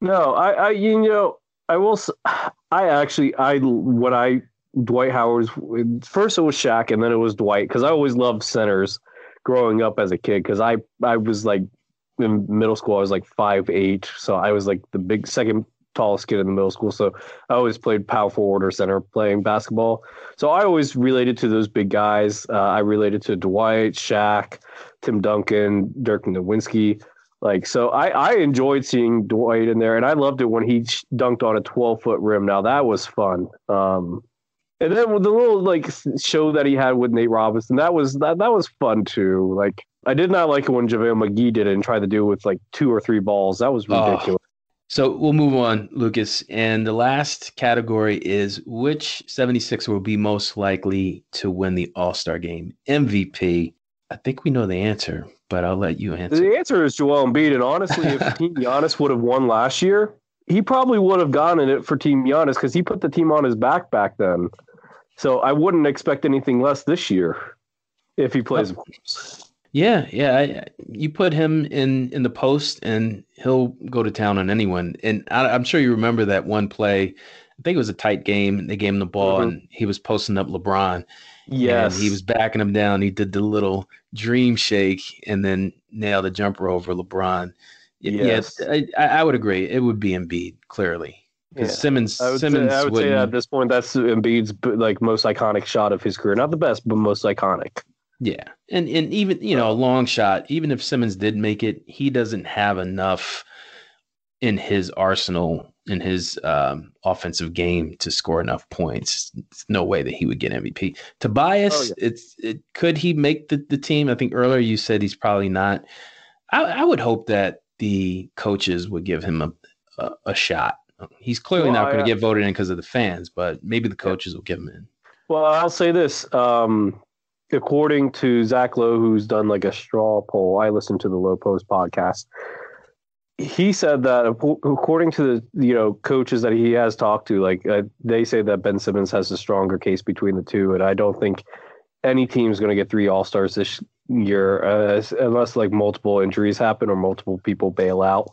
No, I, I, you know, I will. I actually, I what I Dwight Howard's first it was Shaq, and then it was Dwight because I always loved centers growing up as a kid because I I was like in middle school I was like five eight, so I was like the big second tallest kid in the middle school. So I always played power forward or center playing basketball. So I always related to those big guys. Uh, I related to Dwight, Shaq, Tim Duncan, Dirk Nowitzki. Like so, I I enjoyed seeing Dwight in there, and I loved it when he dunked on a 12 foot rim. Now that was fun. Um, and then the little like show that he had with Nate Robinson, that was that that was fun too. Like I did not like it when JaVale McGee did it and tried to do it with like two or three balls. That was ridiculous. Oh. So we'll move on, Lucas. And the last category is which 76 will be most likely to win the All Star game? MVP. I think we know the answer, but I'll let you answer. The answer is Joel Embiid. And honestly, if Team Giannis would have won last year, he probably would have gotten it for Team Giannis because he put the team on his back back then. So I wouldn't expect anything less this year if he plays. Yeah, yeah. I, you put him in in the post, and he'll go to town on anyone. And I, am sure you remember that one play. I think it was a tight game. They gave him the ball, mm-hmm. and he was posting up LeBron. Yes, he was backing him down. He did the little dream shake, and then nailed a jumper over LeBron. Yes, yeah, I, I would agree. It would be Embiid clearly. Because yeah. Simmons, I would, Simmons say, I would say at this point that's Embiid's like most iconic shot of his career. Not the best, but most iconic. Yeah, and and even you know a long shot. Even if Simmons did make it, he doesn't have enough in his arsenal in his um, offensive game to score enough points. It's no way that he would get MVP. Tobias, oh, yeah. it's it, could he make the, the team? I think earlier you said he's probably not. I, I would hope that the coaches would give him a, a, a shot He's clearly well, not going to get voted in because of the fans, but maybe the coaches will give him in. Well, I'll say this. Um, according to Zach Lowe, who's done like a straw poll, I listened to the Lowe Post podcast. He said that according to the you know coaches that he has talked to, like uh, they say that Ben Simmons has a stronger case between the two, and I don't think any team's going to get three All Stars this year uh, unless like multiple injuries happen or multiple people bail out.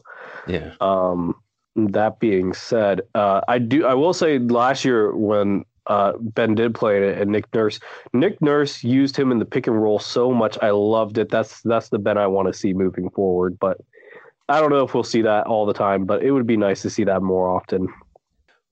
Yeah. Um, that being said, uh, I do. I will say last year when uh, Ben did play it and Nick Nurse, Nick Nurse used him in the pick and roll so much. I loved it. That's that's the Ben I want to see moving forward. But I don't know if we'll see that all the time. But it would be nice to see that more often.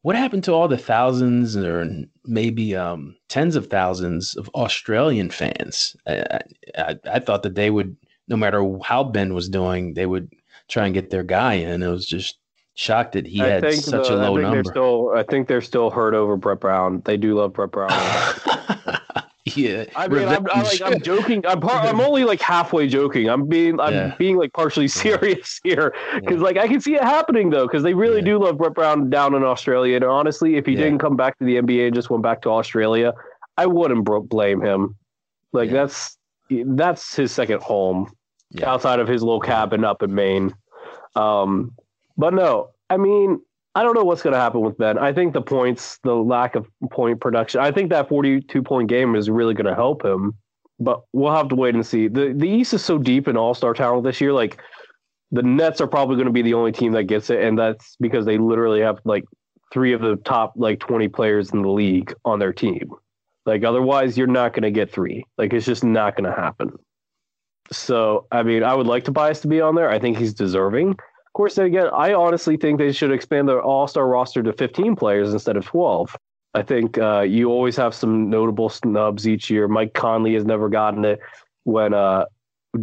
What happened to all the thousands or maybe um, tens of thousands of Australian fans? I, I, I thought that they would, no matter how Ben was doing, they would try and get their guy in. It was just shocked that he I had such the, a low I number. Still, I think they're still hurt over Brett Brown. They do love Brett Brown. yeah, I mean, I'm, I'm, like, I'm joking. I'm par- I'm only like halfway joking. I'm being I'm yeah. being like partially serious here because yeah. like I can see it happening though because they really yeah. do love Brett Brown down in Australia. And honestly, if he didn't come back to the NBA and just went back to Australia, I wouldn't blame him. Like that's that's his second home outside of his little cabin up in Maine. Um, but no, I mean, I don't know what's going to happen with Ben. I think the points, the lack of point production, I think that 42 point game is really going to help him. But we'll have to wait and see. The the East is so deep in all star talent this year. Like the Nets are probably going to be the only team that gets it, and that's because they literally have like three of the top like 20 players in the league on their team. Like otherwise, you're not going to get three. Like it's just not going to happen. So I mean, I would like Tobias to be on there. I think he's deserving. Of course, then again, I honestly think they should expand their All Star roster to 15 players instead of 12. I think uh, you always have some notable snubs each year. Mike Conley has never gotten it when uh,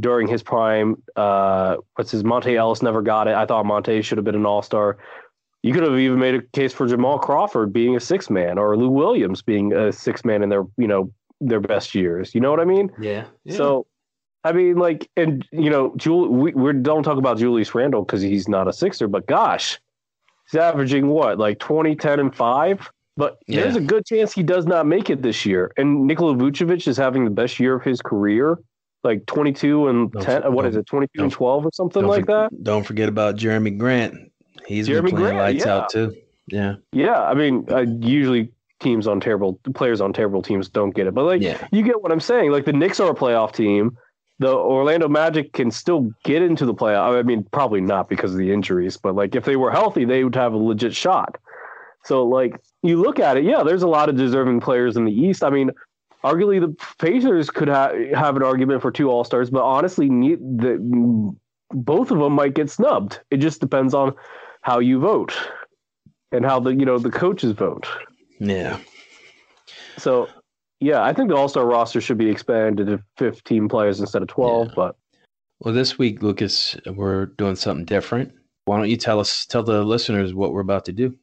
during his prime. Uh, what's his Monta Ellis never got it. I thought Monta should have been an All Star. You could have even made a case for Jamal Crawford being a six man or Lou Williams being a six man in their you know their best years. You know what I mean? Yeah. yeah. So I mean, like, and you know, Jul, we, we don't talk about Julius Randle because he's not a Sixer, but gosh, he's averaging what, like 20, 10, and five. But yeah. there's a good chance he does not make it this year. And Nikola Vucevic is having the best year of his career, like 22 and don't, 10. What is it, 22 and 12 or something like for, that? Don't forget about Jerami Grant. He's Jerami been playing Grant, lights yeah. out too. Yeah. Yeah. I mean, uh, usually teams on terrible players on terrible teams don't get it, but like yeah. you get what I'm saying. Like the Knicks are a playoff team the Orlando Magic can still get into the playoff. I mean, probably not because of the injuries, but like if they were healthy, they would have a legit shot. So like you look at it, yeah, there's a lot of deserving players in the East. I mean, arguably the Pacers could ha- have an argument for two All Stars, but honestly, the, both of them might get snubbed. It just depends on how you vote and how the you know the coaches vote. Yeah. So yeah, I think the All Star roster should be expanded to 15 players instead of 12. Yeah. But well, this week, Lucas, we're doing something different. Why don't you tell us, tell the listeners what we're about to do?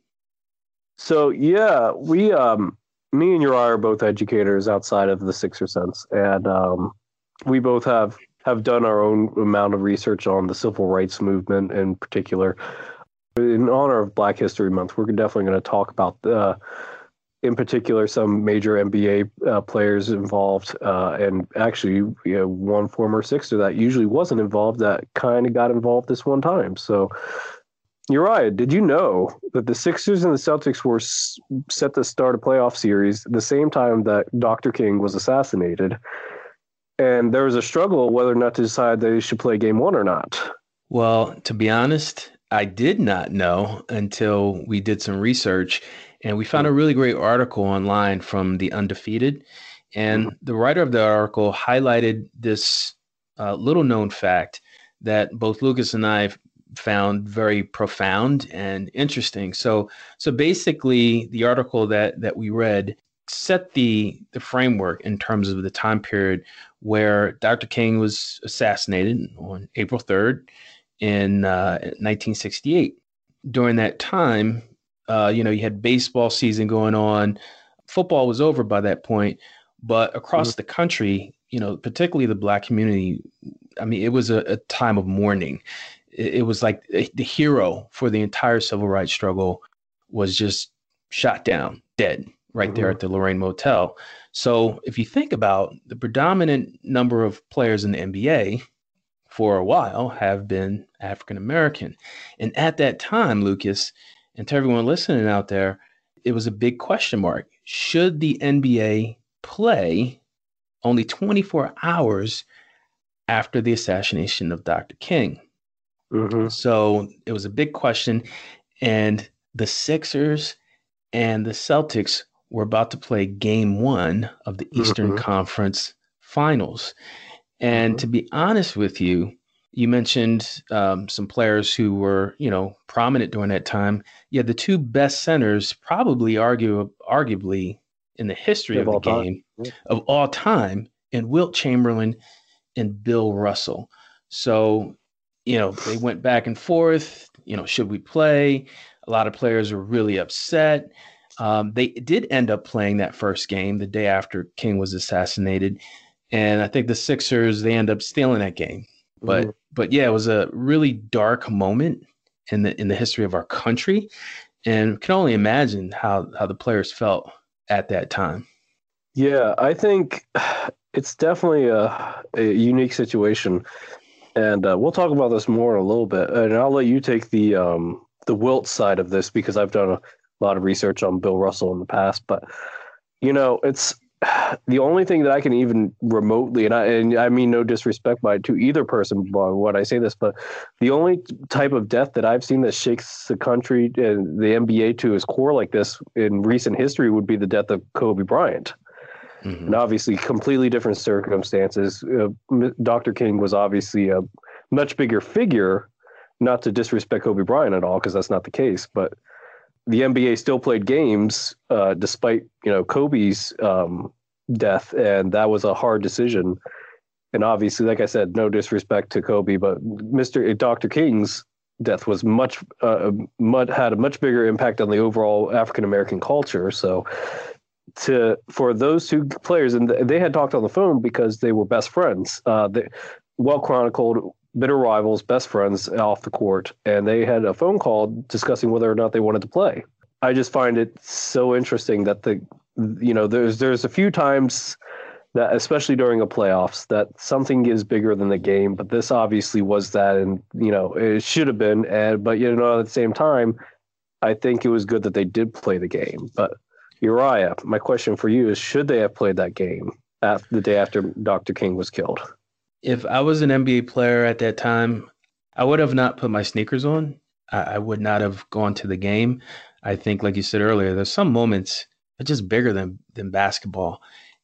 So yeah, we, um, me and Uriah are both educators outside of the Sixer sense, and um, we both have have done our own amount of research on the civil rights movement in particular. In honor of Black History Month, we're definitely going to talk about the in particular some major NBA uh, players involved, uh, and actually you know, one former Sixer that usually wasn't involved that kind of got involved this one time. So, Uriah, did you know that the Sixers and the Celtics were set to start a playoff series the same time that Dr. King was assassinated? And there was a struggle whether or not to decide they should play game one or not. Well, to be honest, I did not know until we did some research and we found a really great article online from the Undefeated. And mm-hmm. the writer of the article highlighted this uh, little known fact that both Lucas and I found very profound and interesting. So, so basically, the article that that we read set the the framework in terms of the time period where Dr. King was assassinated on April 3rd in uh, 1968. During that time, uh, you know, you had baseball season going on. Football was over by that point, but across mm-hmm. the country, you know, particularly the black community, I mean, it was a, a time of mourning. It, it was like the hero for the entire civil rights struggle was just shot down, dead, right mm-hmm. there at the Lorraine Motel. So if you think about the predominant number of players in the NBA for a while have been African American. And at that time, Lucas, and to everyone listening out there, it was a big question mark. Should the NBA play only 24 hours after the assassination of Dr. King? Mm-hmm. So it was a big question. And the Sixers and the Celtics were about to play game one of the Eastern mm-hmm. Conference Finals. And mm-hmm. to be honest with you, you mentioned um, some players who were, you know, prominent during that time. Yeah, the two best centers, probably argue, arguably in the history of, of the game yeah. of all time, in Wilt Chamberlain and Bill Russell. So, you know, they went back and forth. You know, should we play? A lot of players were really upset. Um, they did end up playing that first game the day after King was assassinated, and I think the Sixers they end up stealing that game. But mm-hmm. But yeah, it was a really dark moment in the in the history of our country, and can only imagine how how the players felt at that time. Yeah, I think it's definitely a, a unique situation, and uh, we'll talk about this more in a little bit. And I'll let you take the um, the Wilt side of this because I've done a a lot of research on Bill Russell in the past, but you know, it's the only thing that I can even remotely, and I and I mean no disrespect by to either person when I say this, but the only type of death that I've seen that shakes the country and the NBA to its core like this in recent history would be the death of Kobe Bryant. Mm-hmm. And obviously, completely different circumstances. Uh, Dr. King was obviously a much bigger figure, not to disrespect Kobe Bryant at all, because that's not the case, but the NBA still played games uh, despite you know Kobe's um, death, and that was a hard decision. And obviously, like I said, no disrespect to Kobe, but Mister Dr. King's death was much, uh, much had a much bigger impact on the overall African American culture. So, to for those two players, and they had talked on the phone because they were best friends. Uh, they, well chronicled bitter rivals, best friends off the court, and they had a phone call discussing whether or not they wanted to play. I just find it so interesting that the you know there's there's a few times that especially during a playoffs that something is bigger than the game, but this obviously was that, and you know it should have been, and but you know at the same time, I think it was good that they did play the game. But Uriah, my question for you is: Should they have played that game the day after Dr. King was killed? If I was an NBA player at that time, I would have not put my sneakers on. I, I would not have gone to the game. I think, like you said earlier, there's some moments that are just bigger than than basketball.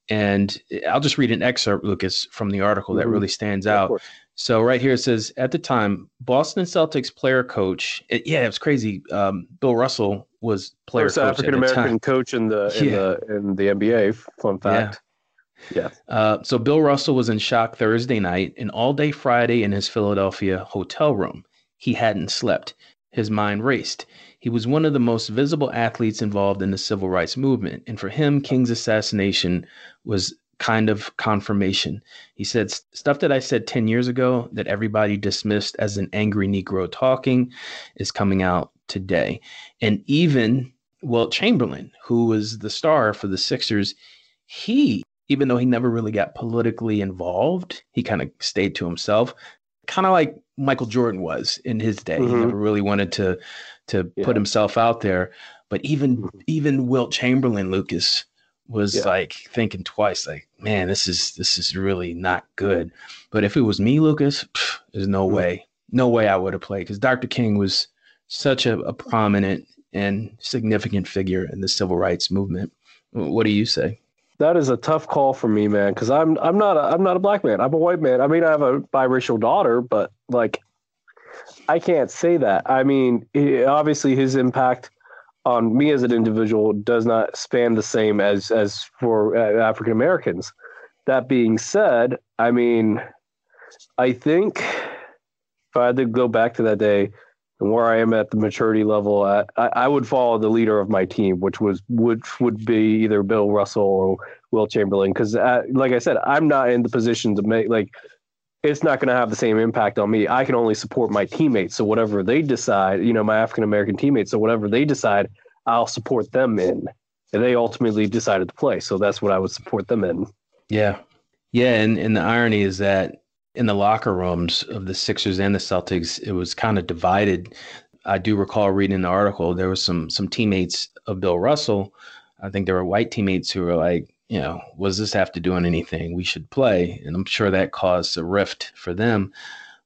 And I'll just read an excerpt, Lucas, from the article that mm-hmm. really stands out. So right here it says, at the time, Boston Celtics player coach. It, yeah, it was crazy. Um, Bill Russell was player First African American coach in the in yeah. the in the NBA. Fun fact. Yeah. Uh, so Bill Russell was in shock Thursday night and all day Friday in his Philadelphia hotel room. He hadn't slept. His mind raced. He was one of the most visible athletes involved in the civil rights movement, and for him, King's assassination was kind of confirmation. He said, Stuff that I said 10 years ago that everybody dismissed as an angry Negro talking is coming out today. And even Wilt Chamberlain, who was the star for the Sixers, he even though he never really got politically involved, he kind of stayed to himself, kind of like Michael Jordan was in his day. Mm-hmm. He never really wanted to to yeah. put himself out there. But even mm-hmm. even Wilt Chamberlain, Lucas was yeah. like thinking twice, like, man, this is this is really not good. But if it was me, Lucas, pff, there's no mm-hmm. way, no way I would have played because Dr. King was such a, a prominent and significant figure in the civil rights movement. What do you say? That is a tough call for me, man. Because I'm I'm not a, I'm not a black man. I'm a white man. I mean, I have a biracial daughter, but like, I can't say that. I mean, obviously, his impact on me as an individual does not span the same as as for uh, African Americans. That being said, I mean, I think if I had to go back to that day, and where I am at the maturity level, I, I would follow the leader of my team, which was which would be either Bill Russell or Will Chamberlain. Because, like I said, I'm not in the position to make like it's not going to have the same impact on me. I can only support my teammates. So whatever they decide, you know, my African American teammates. So whatever they decide, I'll support them in. And they ultimately decided to play, so that's what I would support them in. Yeah, yeah, and and the irony is that in the locker rooms of the Sixers and the Celtics, it was kind of divided. I do recall reading the article. There was some some teammates of Bill Russell. I think there were white teammates who were like, you know, was this have to do anything? We should play, and I'm sure that caused a rift for them.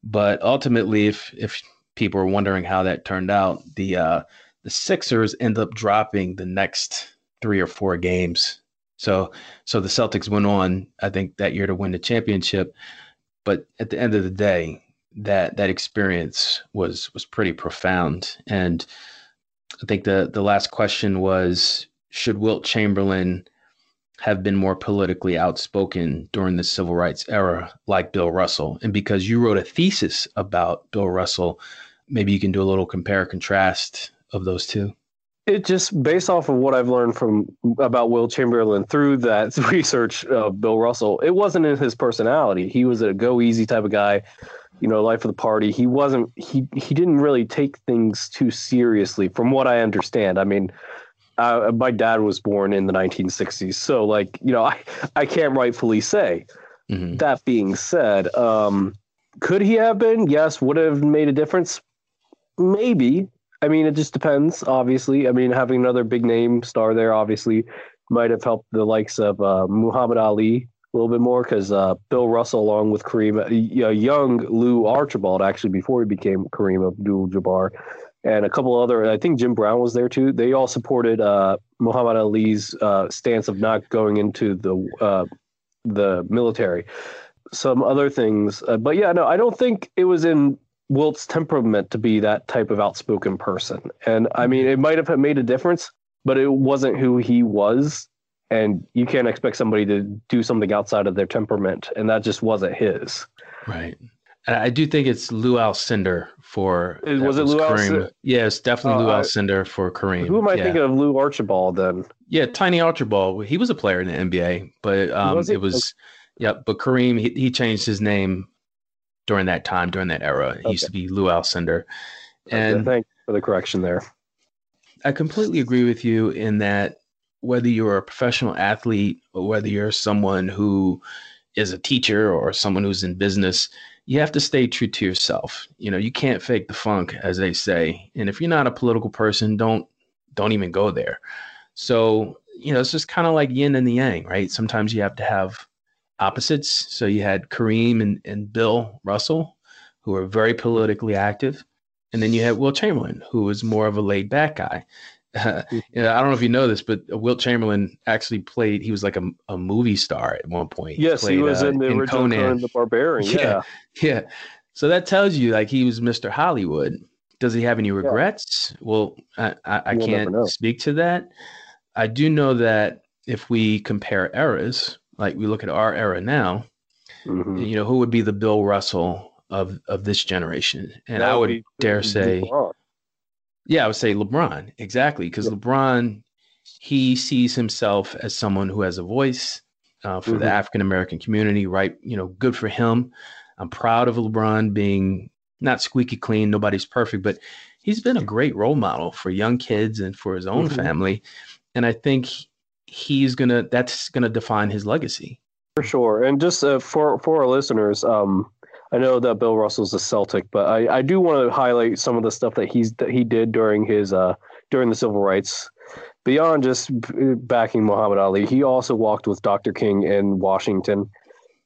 But ultimately, if if people are wondering how that turned out, the uh, the Sixers end up dropping the next three or four games. So so the Celtics went on, I think, that year to win the championship. But at the end of the day, that that experience was was pretty profound. And I think the the last question was should Wilt Chamberlain have been more politically outspoken during the civil rights era, like Bill Russell. And because you wrote a thesis about Bill Russell, maybe you can do a little compare contrast of those two. It just based off of what I've learned from about Will Chamberlain through that research of Bill Russell, it wasn't in his personality. He was a go easy type of guy, you know, life of the party. He wasn't he he didn't really take things too seriously, from what I understand. I mean, uh, my dad was born in the 1960s, so like you know, I I can't rightfully say. Mm-hmm. That being said, um, could he have been? Yes. Would have made a difference? Maybe. I mean, it just depends. Obviously, I mean, having another big name star there obviously might have helped the likes of uh, Muhammad Ali a little bit more because uh, Bill Russell, along with Kareem, uh, young Lou Archibald, actually before he became Kareem Abdul-Jabbar, and a couple other. I think Jim Brown was there too. They all supported uh, Muhammad Ali's uh, stance of not going into the uh, the military. Some other things, uh, but yeah, no, I don't think it was in Wilt's temperament to be that type of outspoken person. And I mean, it might have made a difference, but it wasn't who he was. And you can't expect somebody to do something outside of their temperament, and that just wasn't his. Right. I do think it's Lou Alcindor for was, was it Lou Alcindor? Yeah, it's definitely uh, Lou Alcindor for Kareem. Who am I yeah. thinking of? Lou Archibald then? Yeah, Tiny Archibald. He was a player in the NBA, but um, was it was yeah. But Kareem he, he changed his name during that time during that era. It okay. used to be Lou Alcindor. And okay, thanks for the correction there. I completely agree with you in that whether you're a professional athlete or whether you're someone who is a teacher or someone who's in business you have to stay true to yourself. You know, you can't fake the funk, as they say. And if you're not a political person, don't don't even go there. So, you know, it's just kind of like yin and the yang, right? Sometimes you have to have opposites. So you had Kareem and, and Bill Russell, who were very politically active. And then you had Wilt Chamberlain, who was more of a laid back guy. Uh, you know, I don't know if you know this, but Wilt Chamberlain actually played. He was like a, a movie star at one point. Yes, he, played, he was uh, in the in original Conan. Conan the Barbarian. Yeah. yeah, yeah. So that tells you like he was Mr. Hollywood. Does he have any regrets? Yeah. Well, I, I, I can't speak to that. I do know that if we compare eras, like we look at our era now, mm-hmm. you know, who would be the Bill Russell of of this generation? And that I would, would dare say, LeBron. Yeah, I would say LeBron, exactly, because yeah. LeBron he sees himself as someone who has a voice uh, for mm-hmm. the African American community, right? You know, good for him. I'm proud of LeBron being not squeaky clean, nobody's perfect, but he's been a great role model for young kids and for his own mm-hmm. family. And I think he's gonna that's gonna define his legacy for sure. And just uh, for for our listeners, um, I know that Bill Russell's a Celtic, but I, I do want to highlight some of the stuff that he's that he did during his uh, during the civil rights. Beyond just backing Muhammad Ali, he also walked with Dr. King in Washington.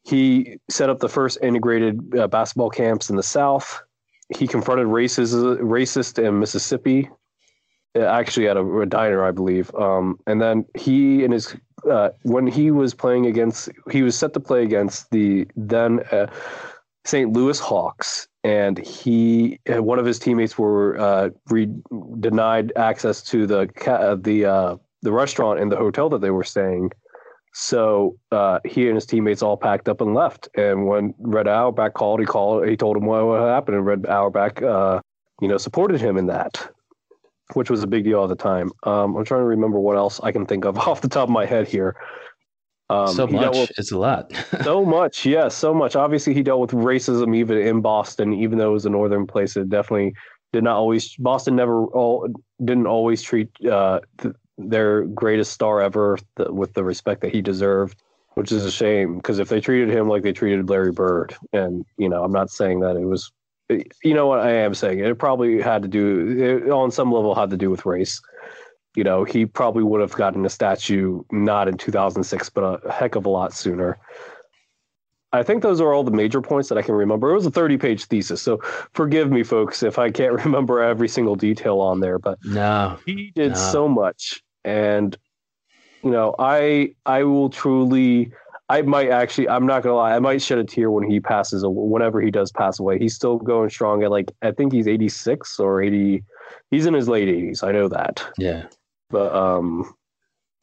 He set up the first integrated uh, basketball camps in the South. He confronted racism, racist in Mississippi, uh, actually at a, a diner, I believe. Um, and then he and his uh, when he was playing against, he was set to play against the then uh, St. Louis Hawks, and he uh, one of his teammates were uh, re- denied access to the uh, the uh, the restaurant and the hotel that they were staying. So uh, he and his teammates all packed up and left. And when Red Auerbach called, he called. He told him what, what happened, and Red Auerbach, uh, you know, supported him in that, which was a big deal at the time. Um, I'm trying to remember what else I can think of off the top of my head here. Um, so much. With, it's a lot. so much. Yeah, so much. Obviously, he dealt with racism even in Boston, even though it was a northern place. It definitely did not always. Boston never all didn't always treat uh, th- their greatest star ever th- with the respect that he deserved, which is a shame. Because if they treated him like they treated Larry Bird, and you know, I'm not saying that it was. You know what I am saying? It probably had to do, it, on some level, had to do with race you know, he probably would have gotten a statue not in 2006, but a heck of a lot sooner. I think those are all the major points that I can remember. It was a 30 page thesis, so forgive me, folks, if I can't remember every single detail on there. But no, he did no. so much, and you know, I I will truly, I might actually, I'm not gonna lie, I might shed a tear when he passes, whenever he does pass away. He's still going strong at like I think he's 86 or 80. He's in his late 80s. I know that. Yeah. But um,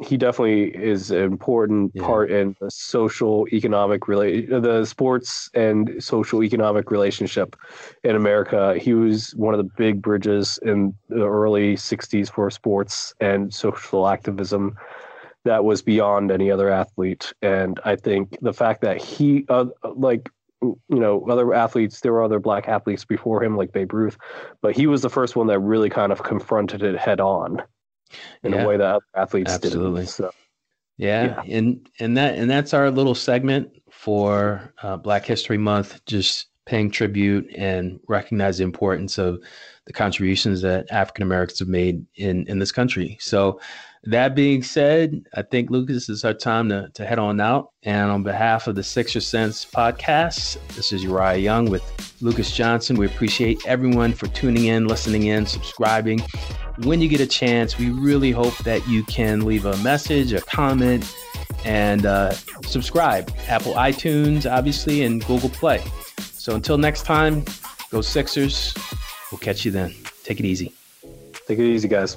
he definitely is an important Yeah. part in the social economic relate the sports and social economic relationship in America. He was one of the big bridges in the early '60s for sports and social activism that was beyond any other athlete. And I think the fact that he, uh, like, you know, other athletes, there were other black athletes before him, like Babe Ruth, but he was the first one that really kind of confronted it head on in Yeah. a way that other athletes Absolutely. didn't. So, Yeah, and and that and that's our little segment for uh, Black History Month, just paying tribute and recognize the importance of the contributions that African Americans have made in in this country. So, that being said, I think Lucas it's our time to to head on out. And on behalf of the Sixer Sense podcast, this is Uriah Young with Lucas Johnson. We appreciate everyone for tuning in, listening in, subscribing when you get a chance, we really hope that you can leave a message, a comment, and uh, subscribe. Apple iTunes, obviously, and Google Play. So until next time, go Sixers. We'll catch you then. Take it easy. take it easy, guys.